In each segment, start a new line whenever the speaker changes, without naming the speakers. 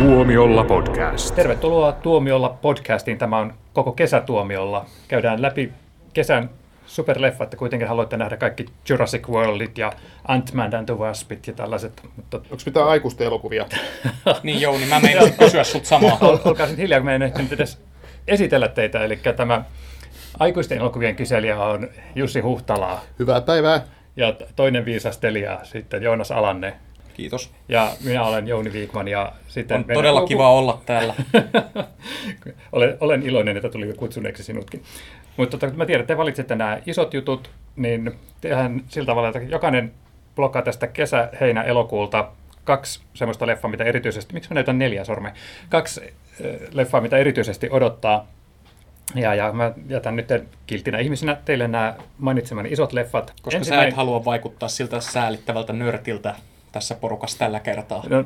Tuomiolla podcast.
Tervetuloa Tuomiolla podcastiin. Tämä on koko kesä Tuomiolla. Käydään läpi kesän superleffat, kuitenkin haluatte nähdä kaikki Jurassic Worldit ja Ant-Man and the Waspit ja tällaiset. Mutta...
Onko mitään aikuisten elokuvia?
niin joo, niin mä meinasin kysyä sut samaa.
Ol, olkaa nyt hiljaa, kun mä en ehtinyt edes esitellä teitä. Eli tämä aikuisten elokuvien kyselijä on Jussi Huhtalaa.
Hyvää päivää.
Ja toinen viisastelija sitten Joonas Alanne.
Kiitos.
Ja minä olen Jouni Viikman. Ja sitten
on todella kiva olla täällä.
olen, olen iloinen, että tuli kutsuneeksi sinutkin. Mutta tota, mä tiedän, että te valitsette nämä isot jutut, niin tehdään sillä tavalla, että jokainen blokkaa tästä kesä, heinä, elokuulta kaksi semmoista leffaa, mitä erityisesti, miksi mä näytän neljä sormea, kaksi leffaa, mitä erityisesti odottaa. Ja, ja mä jätän nyt kiltinä ihmisinä teille nämä mainitsemani isot leffat.
Koska Ensimmäinen... sä et halua vaikuttaa siltä säälittävältä nörtiltä tässä porukassa tällä kertaa. No,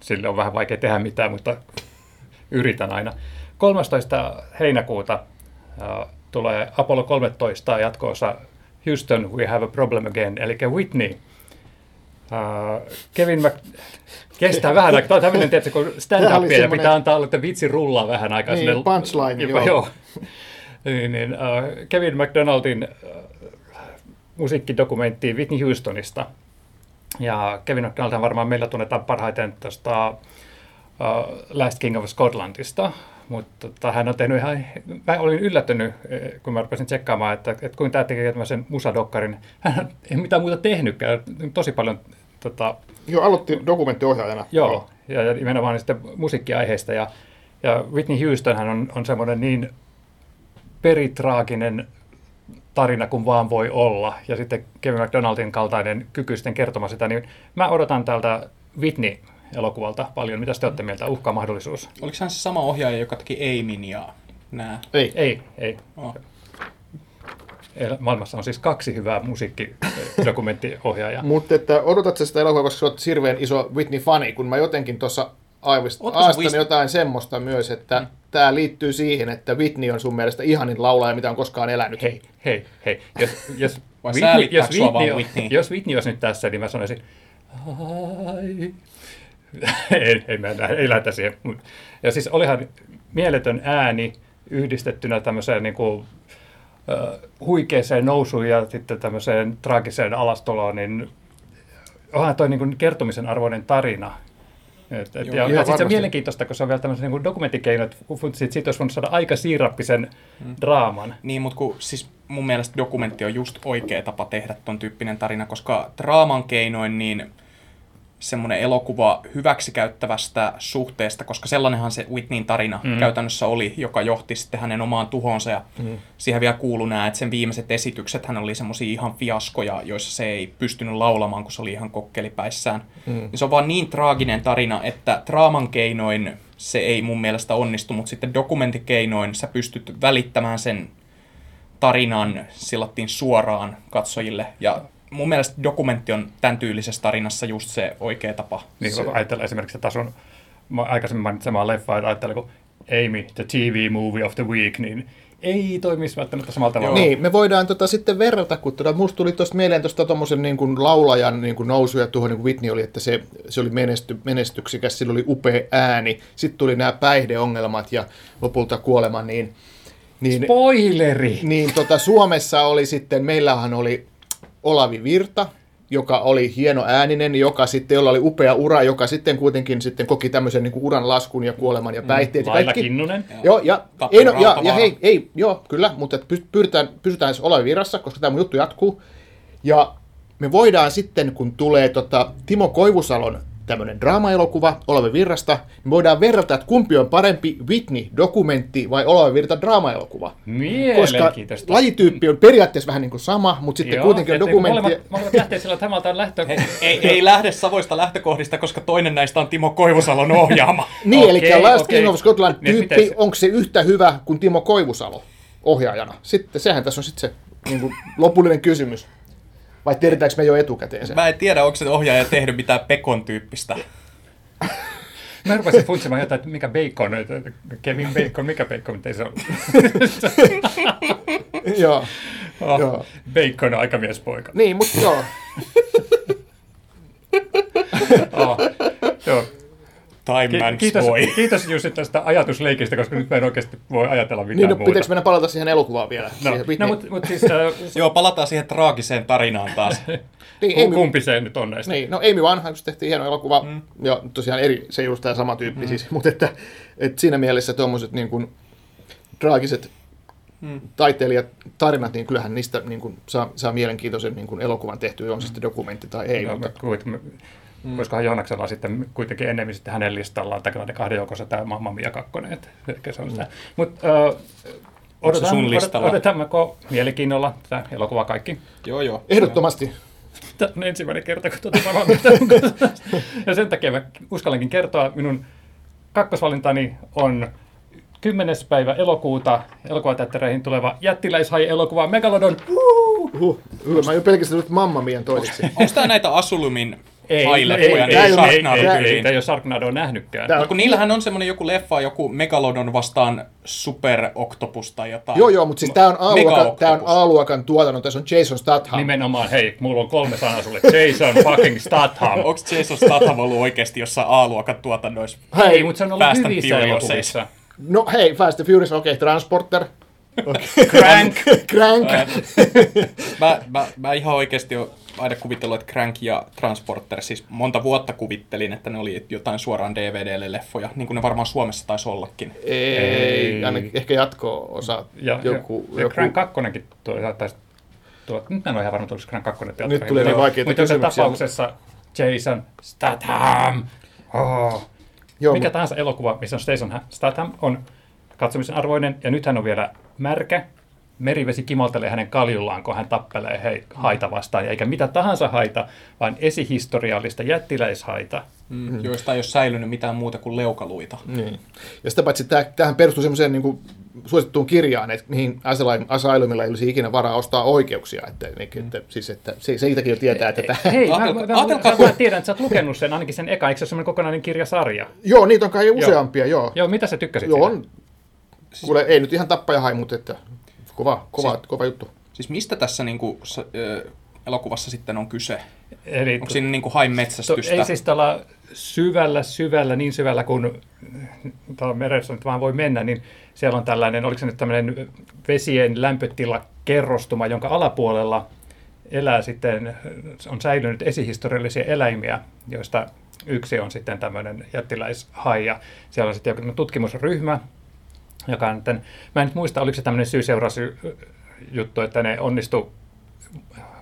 sille on vähän vaikea tehdä mitään, mutta yritän aina. 13. heinäkuuta tulee Apollo 13 jatkoosa Houston, we have a problem again, eli Whitney. Uh, Kevin Mc... Kestää vähän aikaa. Tämä on tämmöinen, tietysti, kun stand-upia ja pitää antaa olla, että vitsi rullaa vähän aikaa.
Niin, sinne, punchline,
jopa, joo. joo. niin, niin, uh, Kevin McDonaldin uh, musiikkidokumentti Whitney Houstonista. Ja Kevin McDonald varmaan meillä tunnetaan parhaiten tuosta uh, Last King of Scotlandista, mutta tota, hän on tehnyt ihan, mä olin yllättynyt, eh, kun mä rupesin tsekkaamaan, että, että kuinka tämä tekee tämmöisen musadokkarin. Hän ei mitään muuta tehnytkään, tosi paljon tota,
Joo, aloitti dokumenttiohjaajana.
Joo, ja, ja nimenomaan sitten musiikkiaiheista. Ja, ja Whitney Houston hän on, on semmoinen niin peritraaginen tarina kuin vaan voi olla. Ja sitten Kevin McDonaldin kaltainen kyky sitten kertomaan sitä, niin mä odotan täältä Whitney elokuvalta paljon. Mitä te olette mieltä? Uhka mahdollisuus.
Oliko hän se sama ohjaaja, joka teki Aimin ja nää?
Ei. Ei, ei. Oh. Maailmassa on siis kaksi hyvää musiikkidokumenttiohjaajaa.
Mutta että odotatko sitä elokuvaa, koska olet hirveän iso Whitney-fani, kun mä jotenkin tuossa aistan jotain semmoista myös, että mm. tämä liittyy siihen, että Whitney on sun mielestä ihanin laulaja, mitä on koskaan elänyt.
Hei, hei, hei. Jos, jos, Whitney, jos, Whitney, Whitney? jos Whitney olisi nyt tässä, niin mä sanoisin, Hi, ei, ei, mennä, ei lähdetä siihen. Ja siis olihan mieletön ääni yhdistettynä tämmöiseen niin kuin, uh, huikeeseen nousuun ja sitten tämmöiseen traagiseen alastoloon, niin onhan toi niin kuin kertomisen arvoinen tarina. Et, et, Joo, ja ja sitten se on mielenkiintoista, kun se on vielä tämmöisen niin dokumenttikeino, että siitä, siitä olisi voinut saada aika siirappisen hmm. draaman.
Niin, mutta kun, siis mun mielestä dokumentti on just oikea tapa tehdä ton tyyppinen tarina, koska draaman keinoin niin semmoinen elokuva hyväksikäyttävästä suhteesta, koska sellainenhan se Whitneyn tarina mm. käytännössä oli, joka johti sitten hänen omaan tuhonsa. Ja mm. siihen vielä kuului nämä, että sen viimeiset esitykset hän oli semmoisia ihan fiaskoja, joissa se ei pystynyt laulamaan, kun se oli ihan kokkelipäissään. Mm. Niin se on vaan niin traaginen tarina, että draaman keinoin se ei mun mielestä onnistu, mutta sitten dokumentikeinoin sä pystyt välittämään sen tarinan sillattiin suoraan katsojille. Ja mun mielestä dokumentti on tämän tyylisessä tarinassa just se oikea tapa.
Niin, kun ajatellaan esimerkiksi että tason aikaisemmin mainitsemaan leffaa, että ajattelee, kun Amy, the TV movie of the week, niin ei toimisi välttämättä samalla tavalla.
Niin, me voidaan tota sitten verrata, kun tota, musta tuli tuosta mieleen tuosta tuommoisen niin kuin laulajan niin kuin nousu ja tuohon niin kuin Whitney oli, että se, se oli menesty, menestyksikäs, sillä oli upea ääni, sitten tuli nämä päihdeongelmat ja lopulta kuolema, niin...
niin Spoileri!
Niin tota, Suomessa oli sitten, meillähän oli Olavi Virta, joka oli hieno ääninen, joka sitten, jolla oli upea ura, joka sitten kuitenkin sitten koki tämmöisen niin kuin uran laskun ja kuoleman ja mm, päihteet.
Mm, Laila Kinnunen.
Joo, ja, ei, no, ja, ja hei, ei, joo, kyllä, mutta pyritään, pysytään Olavi Virassa, koska tämä mun juttu jatkuu. Ja me voidaan sitten, kun tulee tota, Timo Koivusalon tämmöinen draama-elokuva Olavi Virrasta, niin voidaan verrata, että kumpi on parempi Whitney-dokumentti vai Olavi Virta draama-elokuva. Koska lajityyppi on periaatteessa vähän niin kuin sama, mutta sitten Joo, kuitenkin on dokumentti... Molemmat,
molemmat lähtee sillä tavalla lähtö...
Ei, ei, ei lähde savoista lähtökohdista, koska toinen näistä on Timo Koivusalon ohjaama.
niin, okay, eli Last okay. King of Scotland niin, tyyppi, onko se yhtä hyvä kuin Timo Koivusalo ohjaajana? Sitten sehän tässä on sitten se niin kuin lopullinen kysymys. Vai tiedetäänkö me jo etukäteen sen?
Mä en tiedä, onko se ohjaaja tehnyt mitään Pekon tyyppistä.
Mä rupesin funtsimaan jotain, että mikä bacon, Kevin Bacon, mikä bacon, mutta ei se ole.
joo.
Oh, joo. Bacon on aikamiespoika.
Niin, mutta joo.
oh, joo.
Time Man
kiitos,
Boy.
kiitos Jussi tästä ajatusleikistä, koska nyt mä en oikeasti voi ajatella mitään
niin, no,
muuta.
Pitäisikö mennä palata siihen elokuvaan vielä?
No,
siihen
no mutta mut siis... Äh,
Joo, palataan siihen traagiseen tarinaan taas.
niin,
Amy, kumpi se nyt on näistä?
Niin, no Amy Winehouse tehtiin hieno elokuva, mm. ja tosiaan eri, se just tämä sama tyyppi mm. siis, mutta että, että siinä mielessä tuommoiset niin kuin, traagiset hmm. taiteilijat, tarinat, niin kyllähän niistä niin kuin, saa, saa mielenkiintoisen niin kuin, elokuvan tehty, on se sitten dokumentti tai ei. No, mutta...
Mm. Koskahan Joonaksella sitten kuitenkin enemmän sitten hänen listallaan tällainen kahden joukossa tämä Mamma Mia 2. Että, se on mm. Mutta uh, odotan, sun listalla? Odotammeko mielenkiinnolla tämä elokuva kaikki?
Joo, joo.
Ehdottomasti.
Tämä on ensimmäinen kerta, kun tuota Mamma Ja sen takia mä uskallankin kertoa, minun kakkosvalintani on 10. päivä elokuuta elokuvateattereihin tuleva jättiläishai-elokuva Megalodon.
Uh, uh, mä jo pelkästään nyt Mamma Mien toiseksi.
Onko tämä näitä Asulumin
ei, ei, ei, ei, ei, ei, ei, ole Sharknadoa nähnytkään.
Tämä, kun niillähän on semmoinen joku leffa, joku Megalodon vastaan Super Octopus tai jotain.
Joo, joo, mutta siis tämä on A-luokan, tämä on A-luokan tuotannon, tässä on Jason Statham.
Nimenomaan, hei, mulla on kolme sanaa sulle, Jason fucking Statham.
Onko Jason Statham ollut oikeasti jossain A-luokan tuotannoissa?
Hei, mutta se on ollut hyvissä elokuvissa.
No hei, Fast and Furious, okei, okay, Transporter.
Okay. Crank.
Crank.
mä, mä, mä ihan oikeasti aina kuvitellut, että Crank ja Transporter, siis monta vuotta kuvittelin, että ne oli jotain suoraan DVDlle leffoja, niin kuin ne varmaan Suomessa taisi ollakin.
Ei, Ei. ainakin ehkä jatko-osa.
Ja, joku, ja, joku... Crank 2 taisi tulla, nyt en ole ihan varma, tuliko Crank 2
Nyt tuli niin vaikeita
Mutta joka tapauksessa Jason Statham, oh, Joo, Mikä tahansa elokuva, missä on Jason Statham, on katsomisen arvoinen, ja nyt hän on vielä märkä. Merivesi kimaltelee hänen kaljullaan, kun hän tappelee hei, haita vastaan, eikä mitä tahansa haita, vaan esihistoriallista jättiläishaita.
Mm, joista ei ole säilynyt mitään muuta kuin leukaluita.
Niin. Ja sitä paitsi tähän perustuu semmoiseen niin suosittuun kirjaan, että mihin Asylumilla ei olisi ikinä varaa ostaa oikeuksia. Että, että, siis, että se, se jo tietää, että... Että...
Hei, mä, mä, mä, mä, mä, tiedän, että sä oot lukenut sen, ainakin sen eka, eikö se ole semmoinen kokonainen kirjasarja?
Joo, niitä on kai useampia, joo.
Joo, joo mitä sä tykkäsit
Joo, on, siis... kuule, ei nyt ihan tappajahai, mutta että kova, kova, siis, kova juttu.
Siis mistä tässä niin kuin, elokuvassa sitten on kyse? Eli Onko siinä niin hain metsästystä?
Ei siis tällä syvällä, syvällä, niin syvällä kuin meressä nyt vaan voi mennä, niin siellä on tällainen, oliko se nyt tämmöinen vesien lämpötila kerrostuma, jonka alapuolella elää sitten, on säilynyt esihistoriallisia eläimiä, joista yksi on sitten tämmöinen jättiläishai, ja siellä on sitten joku tutkimusryhmä, joka on tämän, mä en nyt muista, oliko se tämmöinen syy juttu, että ne onnistu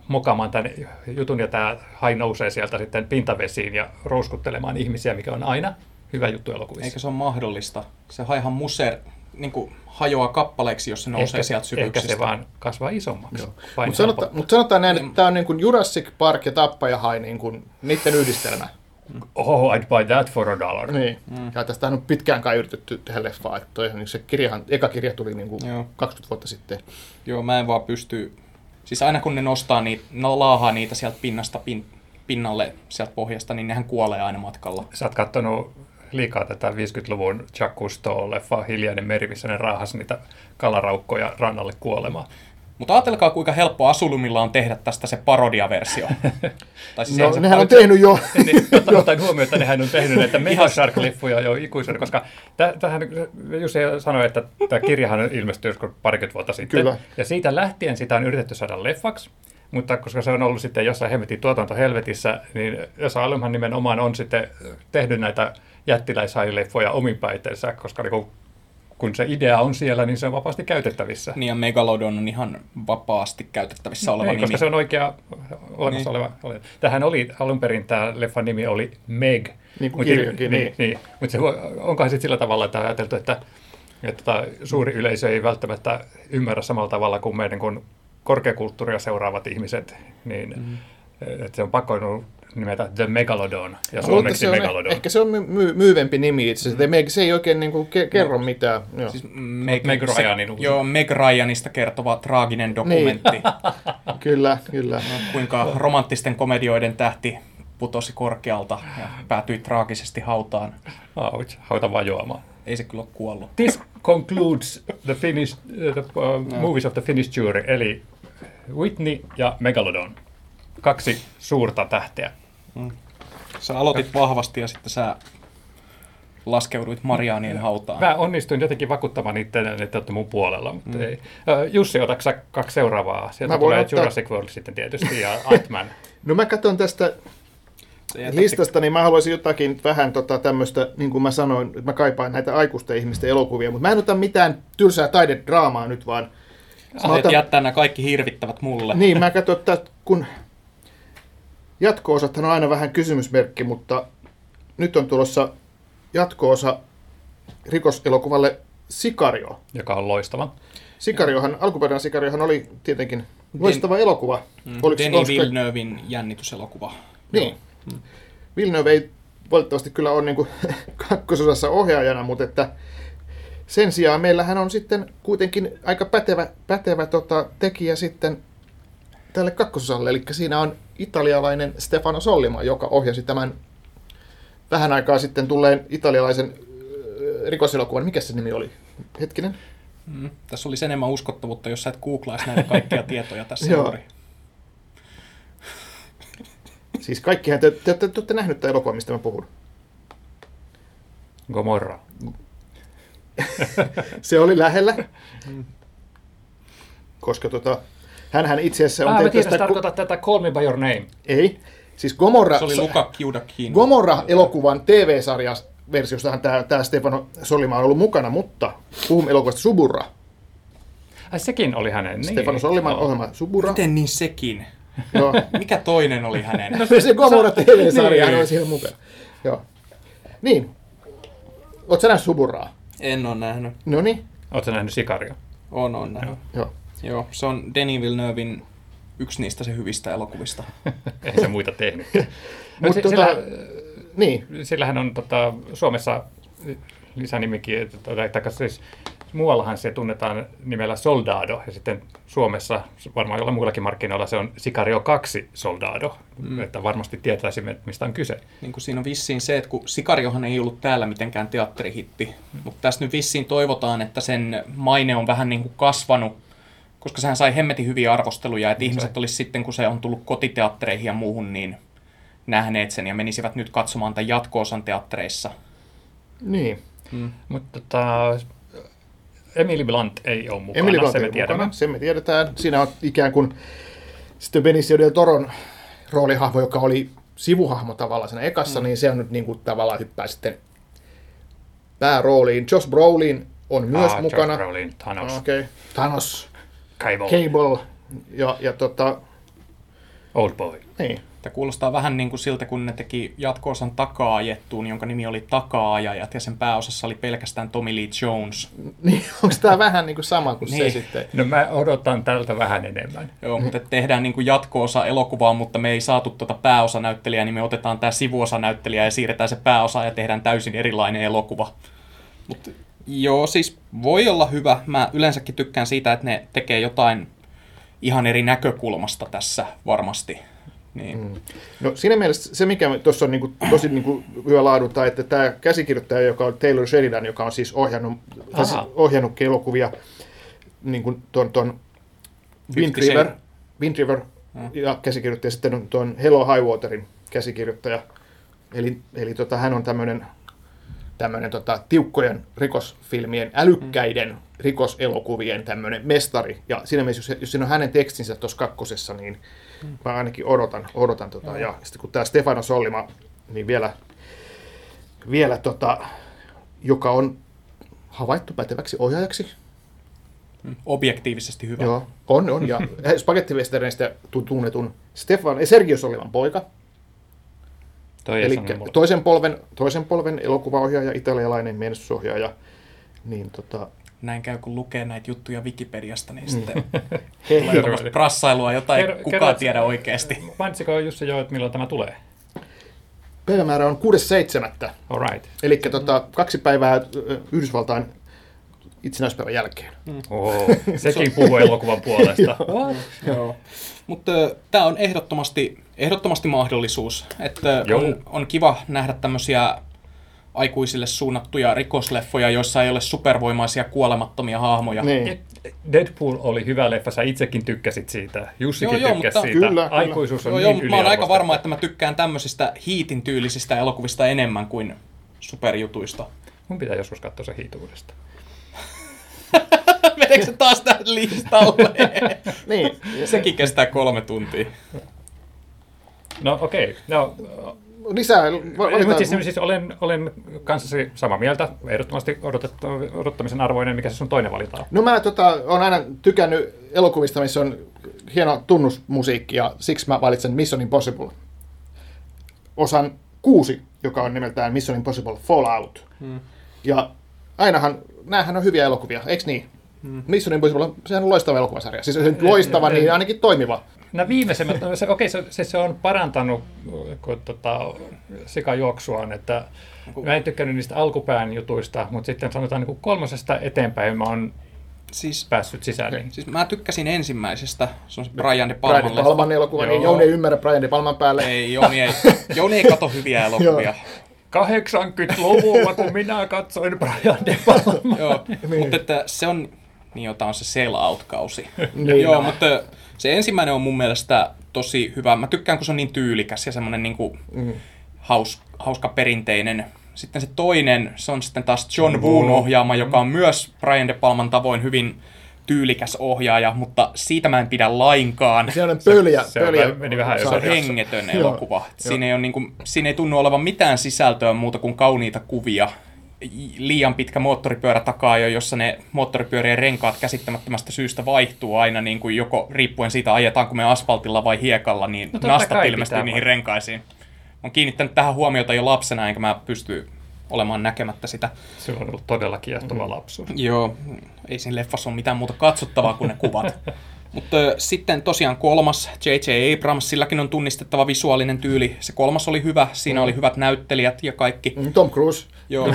mokamaan tämän jutun, ja tämä hai nousee sieltä sitten pintavesiin ja rouskuttelemaan ihmisiä, mikä on aina hyvä juttu elokuvissa.
Eikö se ole mahdollista? Se haihan muser, niin kuin hajoaa kappaleeksi, jos se nousee ehkä, sieltä syvyyksistä.
Ehkä se vaan kasvaa isommaksi.
Mutta sanota, mut sanotaan näin, että niin. tämä on niin kuin Jurassic Park ja Tappajahai niin kuin niiden yhdistelmä.
Oh, I'd buy that for a dollar.
Niin. Mm. Ja tästä on pitkään kai yritetty tehdä leffaa. Että toi, niin se kirjahan, eka kirja tuli niin kuin 20 vuotta sitten.
Joo, mä en vaan pysty... Siis aina kun ne nostaa niitä, no laahaa niitä sieltä pinnasta pin, pinnalle sieltä pohjasta, niin nehän kuolee aina matkalla.
Sä oot kattonut liikaa tätä 50-luvun Jacques Cousteau-leffaa Hiljainen meri, missä ne raahas niitä kalaraukkoja rannalle kuolemaan.
Mutta ajatelkaa, kuinka helppo Asulumilla on tehdä tästä se parodiaversio.
tai siis no, nehän on tehnyt jo.
niin, ottaen huomioon, että nehän on tehnyt näitä Mega Shark-leffoja jo ikuisuuden, koska tähän Jussi sanoi, että tämä kirjahan ilmestyi joskus parikymmentä vuotta sitten. Kyllä. Ja siitä lähtien sitä on yritetty saada leffaksi, mutta koska se on ollut sitten jossain hemmetin tuotantohelvetissä, niin Esa Alumhan nimenomaan on sitten tehnyt näitä jättiläishaileffoja omin päiteensä, koska niin kun se idea on siellä, niin se on vapaasti käytettävissä.
Niin ja Megalodon on ihan vapaasti käytettävissä oleva
niin,
nimi.
koska se on oikea olemassa niin. oleva. Tähän oli alun perin tämä leffan nimi oli Meg.
Niin kuin kirjokin,
niin. niin. niin. Mutta se onkohan sitten sillä tavalla, että ajateltu, että, että tota, suuri yleisö ei välttämättä ymmärrä samalla tavalla kuin meidän kun korkeakulttuuria seuraavat ihmiset, niin mm. että se on pakko nimetä The Megalodon ja suomeksi
se on,
Megalodon.
Ehkä se on my- myyvempi nimi itse asiassa. Mm. Se ei oikein niin kuin, ke- kerro no. mitään.
Joo. Siis Meg, Meg Ryanin se, Joo, Meg Ryanista kertova traaginen dokumentti. Niin.
kyllä, kyllä. No,
kuinka romanttisten komedioiden tähti putosi korkealta ja päätyi traagisesti hautaan.
Ouch, hauta vajoamaan.
Ei se kyllä ole kuollut.
This concludes the, Finnish, uh, the uh, no. movies of the Finnish jury, eli Whitney ja Megalodon kaksi suurta tähteä. Mm.
Sä aloitit vahvasti ja sitten sä laskeuduit Marianien hautaan.
Mä onnistuin jotenkin vakuuttamaan itse, että olette mun puolella, mutta mm. ei. Jussi, otatko kaksi seuraavaa? Sieltä mä tulee ottaa... Jurassic World sitten tietysti ja Atman.
no mä katson tästä listasta, niin mä haluaisin jotakin vähän tota tämmöistä, niin kuin mä sanoin, että mä kaipaan näitä aikuisten ihmisten elokuvia, mutta mä en ota mitään tylsää taidedraamaa nyt, vaan...
Sä otan... jättää nämä kaikki hirvittävät mulle.
Niin, mä katson, että kun jatko-osathan on aina vähän kysymysmerkki, mutta nyt on tulossa jatko-osa rikoselokuvalle Sikario.
Joka on loistava.
Sikariohan, alkuperäinen Sikariohan oli tietenkin loistava Den, elokuva.
Mm, Oliko, Denis Villeneuvein jännityselokuva.
Niin. Mm. Villeneuve ei valitettavasti kyllä ole niin kakkososassa ohjaajana, mutta että sen sijaan meillähän on sitten kuitenkin aika pätevä, pätevä tota, tekijä sitten tälle kakkososalle. Eli siinä on italialainen Stefano Sollima, joka ohjasi tämän vähän aikaa sitten tulleen italialaisen rikoselokuvan. Mikä se nimi oli? Hetkinen.
Mm, tässä olisi enemmän uskottavuutta, jos sä et googlaisi näitä kaikkia tietoja tässä juuri.
Siis kaikkihan te, te, te, te olette nähnyt tämän elokuvan, mistä mä puhun.
Gomorra.
se oli lähellä. Koska tota, hänhän itse asiassa
on... Ah, mä tiedän, tarkoitat tätä Call Me By Your Name.
Ei. Siis Gomorra...
Se oli Luka Kiudakin.
Gomorra-elokuvan TV-sarja versiostahan tämä, tämä Stefano Solima on ollut mukana, mutta puhumme elokuvasta Suburra.
Ai sekin oli hänen,
niin. Stefano Soliman no. ohjelma Suburra.
Miten niin sekin? Joo. Mikä toinen oli hänen?
no se, se Gomorra TV-sarja niin. oli siellä mukana. Joo. Niin. Oletko nähnyt Suburraa?
En ole nähnyt.
No niin.
Oletko nähnyt Sikario?
On, on nähnyt. Joo. Joo, se on Denis Villeneuvein yksi niistä se hyvistä elokuvista.
Ei se muita tehnyt. Mutta tota, sillä, niin. Sillähän on tota, Suomessa lisänimikin, että, siis muuallahan se tunnetaan nimellä Soldado, ja sitten Suomessa, varmaan jollain muillakin markkinoilla, se on Sicario 2 Soldado, mm. että varmasti tietäisimme, mistä on kyse.
Niin kuin siinä on vissiin se, että kun Sicariohan ei ollut täällä mitenkään teatterihitti, mm. mutta tässä nyt vissiin toivotaan, että sen maine on vähän niin kuin kasvanut koska sehän sai hemmetin hyviä arvosteluja, että niin ihmiset olisi sitten, kun se on tullut kotiteattereihin ja muuhun, niin nähneet sen ja menisivät nyt katsomaan tämän jatko-osan teattereissa.
Niin.
Mm. Mutta tota, Emily Blunt ei ole mukana,
Emily Blunt se me tiedämme. Mukana, se me tiedetään. Siinä on ikään kuin sitten Benicio del Toron roolihahmo, joka oli sivuhahmo tavallaan siinä ekassa, mm. niin se on nyt niin kuin tavallaan hyppää sitten päärooliin. Josh Brolin on myös ah, mukana. Josh
Brolin, Thanos.
Okay. Thanos.
Cable.
Cable. Ja, ja tota...
Old Boy.
Niin.
Tämä kuulostaa vähän niin kuin siltä, kun ne teki jatko-osan takaa-ajettuun, jonka nimi oli Takaa-ajajat, ja sen pääosassa oli pelkästään Tommy Lee Jones.
Niin, onko tämä vähän niin kuin sama kuin niin. se sitten?
No mä odotan tältä vähän enemmän.
Joo, mutta tehdään niin kuin jatko-osa elokuvaa, mutta me ei saatu tuota pääosanäyttelijää, niin me otetaan tämä sivuosanäyttelijä ja siirretään se pääosa ja tehdään täysin erilainen elokuva. Mutta Joo, siis voi olla hyvä. Mä yleensäkin tykkään siitä, että ne tekee jotain ihan eri näkökulmasta tässä varmasti. Niin. Mm.
No siinä mielessä se, mikä tuossa on niinku, tosi niinku hyvä laadunta, että tämä käsikirjoittaja, joka on Taylor Sheridan, joka on siis ohjannut, siis ohjannut elokuvia, niin kuin tuon, tuon Wind River, Wind River mm. ja käsikirjoittaja sitten on tuon Hello High Waterin käsikirjoittaja. Eli, eli tota, hän on tämmöinen tämmöinen tota, tiukkojen rikosfilmien, älykkäiden mm. rikoselokuvien tämmöinen mestari. Ja siinä mielessä, jos, jos siinä on hänen tekstinsä tuossa kakkosessa, niin mm. mä ainakin odotan. odotan tota, mm. Ja sitten kun tämä Stefano Sollima, niin vielä, vielä tota, joka on havaittu päteväksi ohjaajaksi.
Mm. Objektiivisesti hyvä.
Joo, on, on. Ja spagettivesterneistä tunnetun Stefan, Sergio Soliman poika, Toi Eli toisen polven, toisen polven elokuvaohjaaja, italialainen menestysohjaaja. Niin tota...
Näin käy, kun lukee näitä juttuja Wikipediasta, niin sitten tulee prassailua, jota ei kukaan kerro, tiedä oikeasti.
Mainitsiko Jussi jo, että milloin tämä tulee?
Päivämäärä on 6.7.
Alright.
Eli tota, kaksi päivää Yhdysvaltain itsenäispäivän jälkeen.
Mm. Oho, sekin puhuu elokuvan puolesta.
Joo. Mutta tämä on ehdottomasti, ehdottomasti mahdollisuus, että on, on kiva nähdä tämmöisiä aikuisille suunnattuja rikosleffoja, joissa ei ole supervoimaisia kuolemattomia hahmoja.
Niin. Deadpool oli hyvä leffa, sä itsekin tykkäsit siitä, Jussikin joo, joo, tykkäsi mutta, siitä. Kyllä, Aikuisuus on joo, niin joo,
Mä oon aika varma, että mä tykkään tämmöisistä hiitin tyylisistä elokuvista enemmän kuin superjutuista.
Mun pitää joskus katsoa se hiituudesta.
Meneekö se taas tähän listalle? niin. Sekin kestää kolme tuntia.
No okei. Okay. No,
lisää.
Mutta siis, siis olen, olen kanssasi samaa mieltä, ehdottomasti odottamisen arvoinen, mikä se sun toinen valinta on.
No mä tota, olen aina tykännyt elokuvista, missä on hieno tunnusmusiikki, ja siksi mä valitsen Mission Impossible. Osan kuusi, joka on nimeltään Mission Impossible Fallout. Hmm. Ja ainahan, näähän on hyviä elokuvia, eikö niin? Hmm. Mission Impossible, sehän on loistava elokuvasarja. Siis se loistava, niin ainakin toimiva.
No viimeisemmät, se, okei, se, se, se, on parantanut kun, tota, sikajuoksuaan, että mä en tykkännyt niistä alkupään jutuista, mutta sitten sanotaan niin kolmosesta eteenpäin mä oon siis, päässyt sisään. Niin.
Siis mä tykkäsin ensimmäisestä, se on se Brian De Palman,
Brian De Palman elokuva, niin Jouni ei ymmärrä Brian De Palman päälle.
Ei, Jouni ei, Jouni ei kato hyviä elokuvia.
80-luvulla, kun minä katsoin Brian De Palman.
Joo, niin. mutta että se on, niin jota on se sell-out-kausi. niin, Joo, mutta se ensimmäinen on mun mielestä tosi hyvä. Mä tykkään, kun se on niin tyylikäs ja semmoinen niin kuin mm. haus, hauska perinteinen. Sitten se toinen, se on sitten taas John Woon ohjaama, joka on myös Brian De Palman tavoin hyvin tyylikäs ohjaaja, mutta siitä mä en pidä lainkaan.
Se on pöljä. Se,
pöljä. Se, meni vähän se on hengetön elokuva. Siinä ei, ole niin kuin, siinä ei tunnu olevan mitään sisältöä muuta kuin kauniita kuvia liian pitkä moottoripyörä takaa jo, jossa ne moottoripyörien renkaat käsittämättömästä syystä vaihtuu aina niin kuin joko riippuen siitä ajetaanko me asfaltilla vai hiekalla, niin no, nastat ilmestyy niihin renkaisiin. Olen kiinnittänyt tähän huomiota jo lapsena, enkä mä pysty olemaan näkemättä sitä.
Se on ollut todella kiehtova mm. lapsuus.
Joo, ei siinä leffassa ole mitään muuta katsottavaa kuin ne kuvat. Mutta sitten tosiaan kolmas, J.J. Abrams, silläkin on tunnistettava visuaalinen tyyli. Se kolmas oli hyvä, siinä mm. oli hyvät näyttelijät ja kaikki.
Mm, Tom Cruise.
Joo.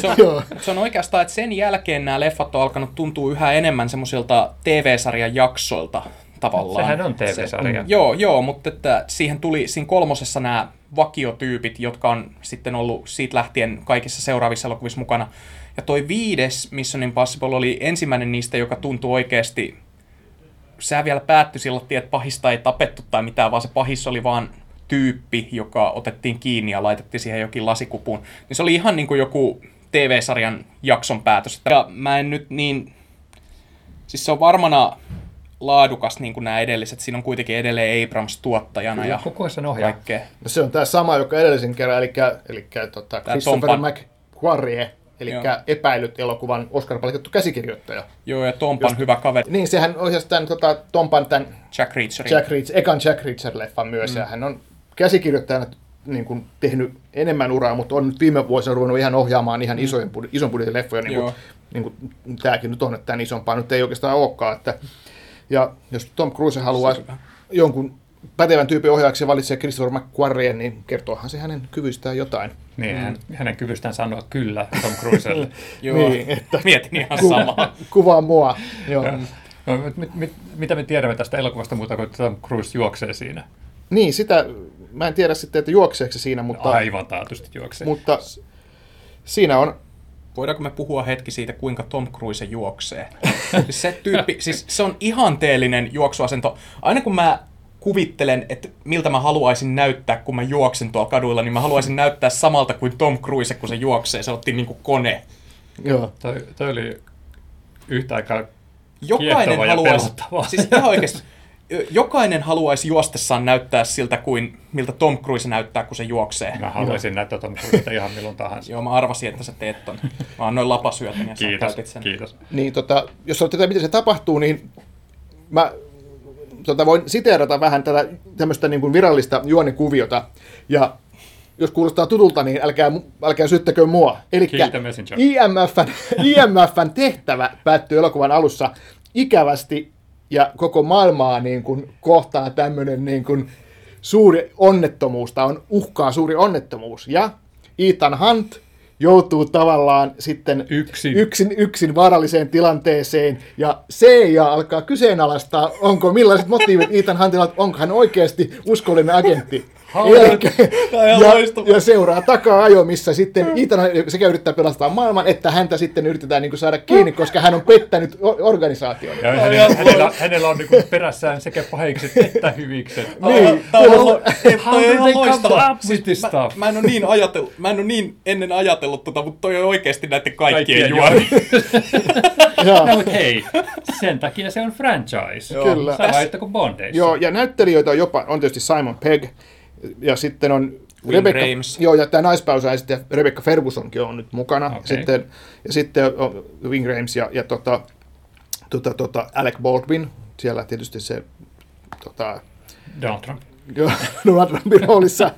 se, on, se on oikeastaan, että sen jälkeen nämä leffat on alkanut tuntua yhä enemmän semmoisilta TV-sarjan jaksoilta tavallaan.
Sehän on TV-sarja.
Se, joo, joo, mutta että siihen tuli siinä kolmosessa nämä vakiotyypit, jotka on sitten ollut siitä lähtien kaikissa seuraavissa elokuvissa mukana. Ja toi viides Mission Impossible oli ensimmäinen niistä, joka tuntui oikeasti sehän vielä päättyi sillä että pahista ei tapettu tai mitään, vaan se pahis oli vaan tyyppi, joka otettiin kiinni ja laitettiin siihen jokin lasikupuun. Niin se oli ihan niin kuin joku TV-sarjan jakson päätös. Ja mä en nyt niin... Siis se on varmana laadukas niin kuin nämä edelliset. Siinä on kuitenkin edelleen Abrams tuottajana Kyllä, ja
koko ajan ohjaa.
No se on tämä sama, joka edellisen kerran, eli, eli tota, Christopher McQuarrie eli epäilyt elokuvan oscar palkittu käsikirjoittaja.
Joo, ja Tompan Just, hyvä kaveri.
Niin, sehän ohjasi tämän tota, Tompan tämän
Jack Reacherin.
Jack Reacher, ekan Jack Reacher-leffan myös, mm. ja hän on käsikirjoittajana niin kuin, tehnyt enemmän uraa, mutta on nyt viime vuosina ruvennut ihan ohjaamaan ihan mm. isojen, ison budjetin leffoja, niin kuin, niin kuin tämäkin nyt on, että tämän isompaa nyt ei oikeastaan olekaan. Että, ja jos Tom Cruise haluaa jonkun pätevän tyypin ohjaajaksi valitsee Christopher McQuarrie, niin kertoohan se hänen kyvystään jotain.
Niin, mm. hän, hänen kyvystään sanoa kyllä Tom Cruiselle.
Joo, niin, että mietin ihan ku, samaa.
Kuvaa mua. Joo.
No, mit, mit, mitä me tiedämme tästä elokuvasta muuta kuin Tom Cruise juoksee siinä?
Niin, sitä mä en tiedä sitten, että juokseeko se siinä, mutta...
Aivan taatusti juoksee.
Mutta siinä on
Voidaanko me puhua hetki siitä, kuinka Tom Cruise juoksee? siis se tyyppi, siis se on ihanteellinen juoksuasento. Aina kun mä kuvittelen, että miltä mä haluaisin näyttää, kun mä juoksen tuolla kaduilla, niin mä haluaisin näyttää samalta kuin Tom Cruise, kun se juoksee. Se otti niin kuin kone.
Joo. Toi, toi oli yhtä aikaa
Jokainen haluaisi, siis ihan oikeasti, jokainen haluaisi juostessaan näyttää siltä kuin miltä Tom Cruise näyttää, kun se juoksee.
Mä haluaisin näyttää Tom Cruise ihan milloin tahansa.
Joo, mä arvasin, että sä teet ton. Mä annoin lapasyötön ja
kiitos,
sä sen.
Kiitos.
Niin, tota, jos olette miten se tapahtuu, niin mä tota, voin siteerata vähän tätä tämmöistä niin kuin virallista juonikuviota. Ja jos kuulostaa tutulta, niin älkää, älkää syyttäkö mua. Eli IMFn, IMFn tehtävä päättyy elokuvan alussa ikävästi ja koko maailmaa niin kuin kohtaa tämmöinen niin kuin suuri onnettomuus, tai on uhkaa suuri onnettomuus. Ja Ethan Hunt joutuu tavallaan sitten
yksin,
yksin, yksin vaaralliseen tilanteeseen, ja CIA alkaa kyseenalaistaa, onko millaiset motiivit Ethan Huntilla, onko hän oikeasti uskollinen agentti. Ja, ja, seuraa takaa-ajo, missä sitten Ethan sekä yrittää pelastaa maailman, että häntä sitten yritetään niin kuin saada kiinni, koska hän on pettänyt organisaation.
Ja hänellä, hänellä, hänellä on niin kuin perässään sekä pahikset että hyvikset.
niin. Tämä on, ihan loistava. Siis mä, mä, en ole niin ajatellut, mä en ole niin ennen ajatellut tota, mutta toi on oikeasti näiden kaikkien, kaikkien juoni.
no, mutta hei, sen takia se on franchise. Joo. Kyllä. Sama että kuin Bondeissa.
Joo, ja näyttelijöitä on jopa, on tietysti Simon Pegg, ja sitten on
Wing Rebecca, Rames.
Joo, ja tämä naispäysä sitten Rebecca Fergusonkin on nyt mukana. Okay. Sitten, ja sitten on Wing Rames ja, ja tota, tota, tota, Alec Baldwin, siellä tietysti se tota,
Donald Trump.
Donald Trumpin roolissa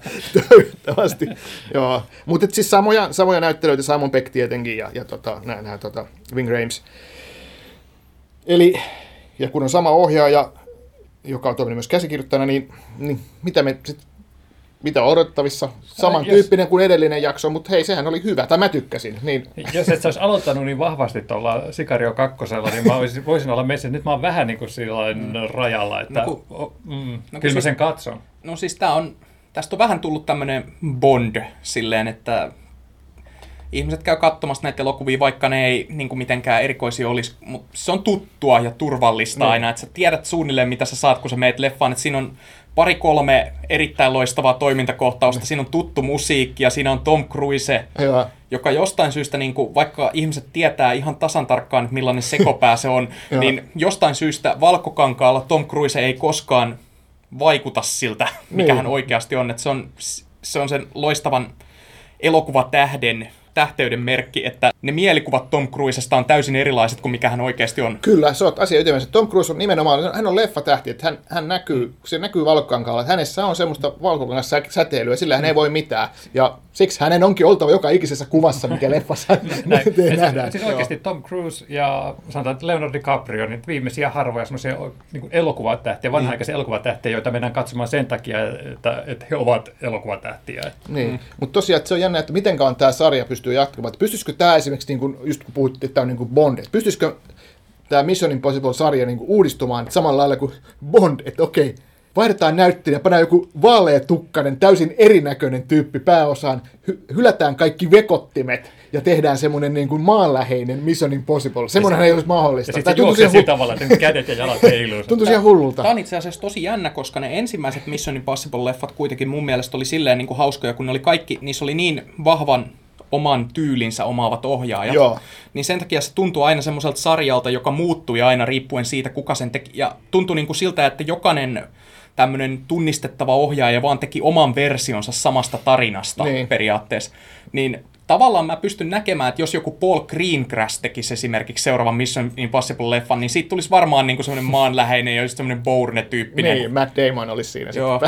toivottavasti. Joo. Mutta siis samoja, samoja näyttelyitä, Simon Peck tietenkin ja, ja tota, nää, nää, tota, Wing Rames. Eli, ja kun on sama ohjaaja, joka on toiminut myös käsikirjoittajana, niin, niin mitä me sit mitä odottavissa. Samantyyppinen jos... kuin edellinen jakso, mutta hei, sehän oli hyvä, tai mä tykkäsin. Niin.
Jos et sä olisi aloittanut niin vahvasti tuolla Sikario kakkosella, niin mä voisin, voisin olla meissä. Nyt mä oon vähän niin kuin mm. rajalla, että no, kun, mm, no, kyllä siis, mä sen katson.
No siis tää on, tästä on vähän tullut tämmöinen bond silleen, että ihmiset käy katsomassa näitä elokuvia, vaikka ne ei niin kuin mitenkään erikoisia olisi, mutta se on tuttua ja turvallista no. aina, että sä tiedät suunnilleen, mitä sä saat, kun sä meet leffaan, että siinä on pari-kolme erittäin loistavaa toimintakohtausta. Siinä on tuttu musiikki ja siinä on Tom Cruise, Hyvä. joka jostain syystä, niin kuin, vaikka ihmiset tietää ihan tasan tarkkaan, millainen sekopää se on, niin jostain syystä valkokankaalla Tom Cruise ei koskaan vaikuta siltä, mikä niin. hän oikeasti on. Että se, on se on sen loistavan elokuvatähden tähteyden merkki, että ne mielikuvat Tom Cruisesta on täysin erilaiset kuin mikä hän oikeasti on.
Kyllä, se on asia ytimessä. Tom Cruise on nimenomaan, hän on leffatähti, että hän, hän näkyy, se näkyy valkokankaalla, että hänessä on semmoista valkokangas säteilyä, sillä hän ei voi mitään. Ja siksi hänen onkin oltava joka ikisessä kuvassa, mikä leffassa nähdään.
Siis oikeasti Tom Cruise ja sanotaan, että Leonardo DiCaprio, niin viimeisiä harvoja semmoisia niin elokuvatähtiä, vanha-aikaisia mm. elokuvatähtiä, joita mennään katsomaan sen takia, että, että he ovat elokuvatähtiä.
Niin, mm. mutta tosiaan että se on jännä, että miten tämä sarja pystyy jatkumaan. Että pystyisikö tämä esimerkiksi, niin kuin, just kun puhuttiin, että tämä on niin kuin Bond, että pystyisikö tämä Mission Impossible-sarja niin kuin uudistumaan samalla lailla kuin Bond, että okei, vaihdetaan näyttelijä, pannaan joku vaaleatukkainen, täysin erinäköinen tyyppi pääosaan, hy- hylätään kaikki vekottimet ja tehdään semmoinen niin kuin maanläheinen Mission Impossible. Semmoinen ei olisi mahdollista.
Ja sitten juoksee sillä tavalla, että kädet ja jalat heiluu.
Tuntuu ihan hullulta.
Tämä on itse asiassa tosi jännä, koska ne ensimmäiset Mission Impossible-leffat kuitenkin mun mielestä oli silleen niin kuin hauskoja, kun ne oli kaikki, niissä oli niin vahvan oman tyylinsä omaavat ohjaajat. Joo. Niin sen takia se tuntuu aina semmoiselta sarjalta, joka muuttui aina riippuen siitä, kuka sen teki. Ja tuntui niin kuin siltä, että jokainen tämmöinen tunnistettava ohjaaja vaan teki oman versionsa samasta tarinasta niin. periaatteessa. Niin tavallaan mä pystyn näkemään, että jos joku Paul Greengrass tekisi esimerkiksi seuraavan Mission Impossible-leffan, niin siitä tulisi varmaan niin semmoinen maanläheinen ja just semmoinen Bourne-tyyppinen.
Niin, Matt Damon olisi siinä
Joo,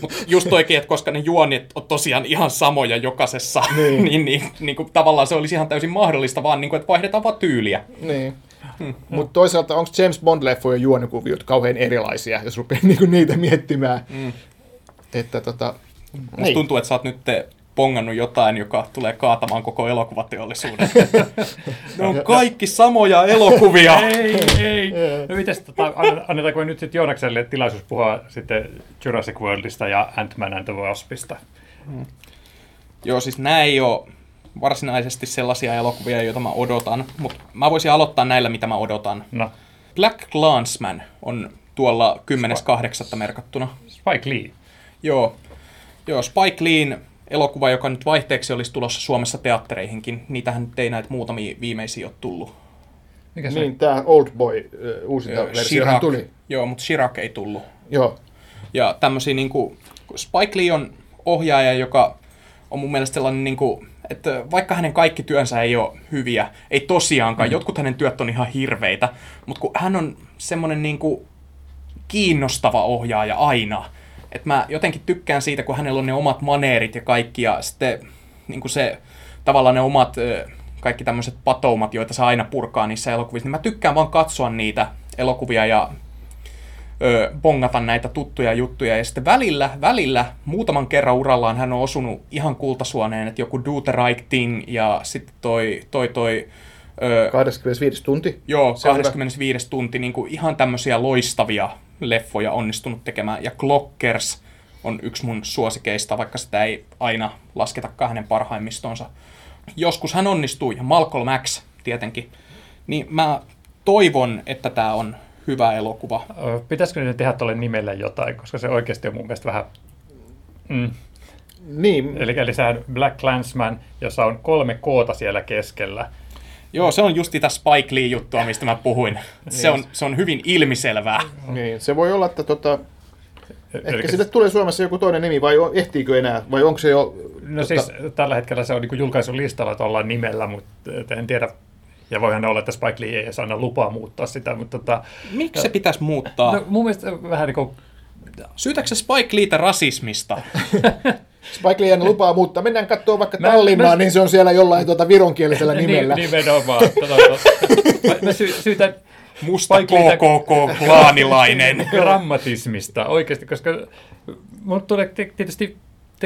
mutta just oikein, että koska ne juonit on tosiaan ihan samoja jokaisessa, niin, niin, niin, niin kuin, tavallaan se olisi ihan täysin mahdollista, vaan niin kuin, että vaihdetaan vaan tyyliä.
Niin. Hmm. Mutta toisaalta onko James Bond-leffojen juonikuviot kauhean erilaisia, jos rupeaa niinku niitä miettimään. Hmm. Että tota,
Musta niin. tuntuu, että sä oot nyt pongannut jotain, joka tulee kaatamaan koko elokuvateollisuuden. ne on kaikki samoja elokuvia.
ei, ei. No mites, tota, annetaanko nyt sitten Joonakselle tilaisuus puhua sitten Jurassic Worldista ja Ant-Man and the Waspista? Hmm.
Joo, siis nämä ei ole varsinaisesti sellaisia elokuvia, joita mä odotan, mutta mä voisin aloittaa näillä, mitä mä odotan. No. Black Clansman on tuolla 10.8. merkattuna.
Spike Lee.
Joo. Joo, Spike Leen elokuva, joka nyt vaihteeksi olisi tulossa Suomessa teattereihinkin. Niitähän nyt ei näitä muutamia viimeisiä ole tullut.
Mikä se? Niin, tämä Old Boy uh, uusinta versio tuli.
Joo, mutta Chirac ei tullut.
Joo.
Ja tämmöisiä niin kuin, Spike Lee on ohjaaja, joka on mun mielestä sellainen, niin kuin, että vaikka hänen kaikki työnsä ei ole hyviä, ei tosiaankaan, mm. jotkut hänen työt on ihan hirveitä, mutta kun hän on semmoinen niin kuin, kiinnostava ohjaaja aina, että mä jotenkin tykkään siitä, kun hänellä on ne omat maneerit ja kaikki, ja sitten niin kuin se, tavallaan ne omat kaikki tämmöiset patoumat, joita saa aina purkaa niissä elokuvissa, niin mä tykkään vaan katsoa niitä elokuvia ja ö, bongata näitä tuttuja juttuja. Ja sitten välillä, välillä, muutaman kerran urallaan hän on osunut ihan kultasuoneen, että joku Do the Right Thing ja sitten toi, toi, toi
Ö, 25 tunti.
Joo, 25 hyvä. tunti, niin kuin ihan tämmöisiä loistavia leffoja onnistunut tekemään. Ja Clockers on yksi mun suosikeista, vaikka sitä ei aina lasketa hänen parhaimmistonsa. Joskus hän onnistuu, ja Malcolm X tietenkin. Niin mä toivon, että tämä on hyvä elokuva.
Pitäisikö nyt tehdä tuolle nimelle jotain, koska se oikeasti on mun mielestä vähän... Mm.
Niin.
Eli, eli sehän Black Clansman, jossa on kolme koota siellä keskellä.
Joo, se on justi tätä Spike Lee-juttua, mistä mä puhuin. Se on, se on hyvin ilmiselvää.
Niin, se voi olla, että tota, Ehkä Eli sille tulee Suomessa joku toinen nimi, vai ehtiikö enää, vai onko se jo...
No tota... siis tällä hetkellä se on niin julkaisun listalla tuolla nimellä, mutta en tiedä, ja voihan olla, että Spike Lee ei saa lupaa muuttaa sitä, mutta tota...
Miksi se pitäisi muuttaa?
No mun mielestä vähän niin kuin...
Syytäkö se Spike Leetä rasismista?
Spike Lee lupaa muuttaa. Mennään katsomaan vaikka mä, Tallinnaa, mä, niin se on siellä jollain tuota vironkielisellä niin, nimellä.
Niin, nimenomaan. Tota, tota. mä sy- syytän
musta KKK-klaanilainen.
Grammatismista oikeasti, koska mun tulee tietysti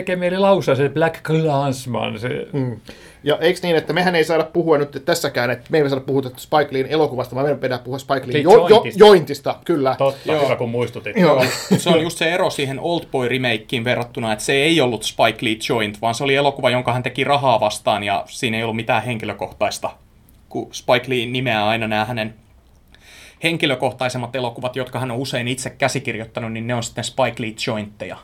tekee mieli lausua se Black Clansman. Se... Mm.
Ja eikö niin, että mehän ei saada puhua nyt tässäkään, että me ei saada puhua Spike Leen elokuvasta, vaan meidän pitää puhua Spike Leen jo- jo- jointista, kyllä.
Totta, Joo. hyvä kun muistutit. Joo.
se on just se ero siihen Oldboy remakeen verrattuna, että se ei ollut Spike Lee joint, vaan se oli elokuva, jonka hän teki rahaa vastaan ja siinä ei ollut mitään henkilökohtaista. Kun Spike Lee nimeää aina nämä hänen henkilökohtaisemmat elokuvat, jotka hän on usein itse käsikirjoittanut, niin ne on sitten Spike Lee jointteja.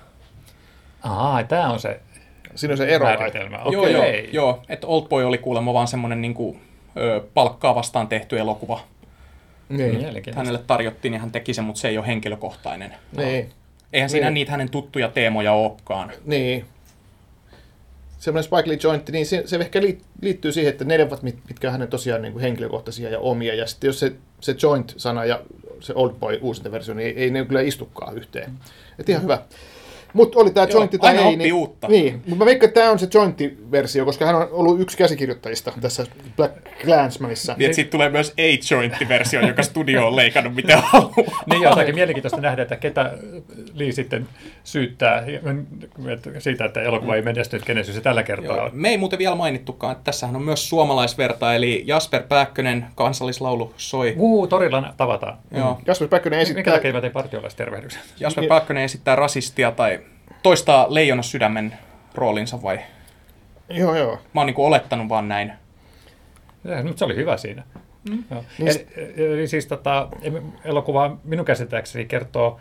Ahaa, tämä on se
Siinä on se ero.
Määritelmä. Okay.
Joo, joo, joo. että Oldboy oli kuulemma vaan semmoinen niin kuin, ö, palkkaa vastaan tehty elokuva.
Niin.
Hänelle tarjottiin ja hän teki sen, mutta se ei ole henkilökohtainen.
Niin.
Eihän siinä niin. niitä hänen tuttuja teemoja olekaan.
Niin. Semmoinen Spike Lee jointti, niin se, se ehkä liittyy siihen, että ne ovat, mitkä hänen tosiaan niin kuin henkilökohtaisia ja omia. Ja sitten jos se, se joint-sana ja se Old Boy uusinta versio, niin ei, ei ne kyllä istukaan yhteen. Et ihan hyvä. Mutta oli tämä jointti tai
ei. Niin,
uutta. Niin, mutta mä veikkaan, että tämä on se jointti-versio, koska hän on ollut yksi käsikirjoittajista tässä Black Clansmanissa.
Niin, että sitten tulee myös ei-jointti-versio, joka studio on leikannut mitä haluaa.
niin, ja jotakin mielenkiintoista nähdä, että ketä Lee sitten syyttää siitä, että elokuva ei menestynyt, kenen se tällä kertaa Joo. on.
Me ei muuten vielä mainittukaan, että tässähän on myös suomalaisverta, eli Jasper Pääkkönen, kansallislaulu soi.
Uu, torilla tavataan.
Joo. Jasper Pääkkönen esittää...
Mikä takia mä tein partiolaistervehdyksen?
Jasper Pääkkönen esittää rasistia tai toistaa leijona sydämen roolinsa vai?
Joo, joo.
Mä oon niinku olettanut vaan näin.
Ja, mutta se oli hyvä siinä. Mm. Joo. Niin, eli, eli siis tota, elokuva minun käsittääkseni kertoo,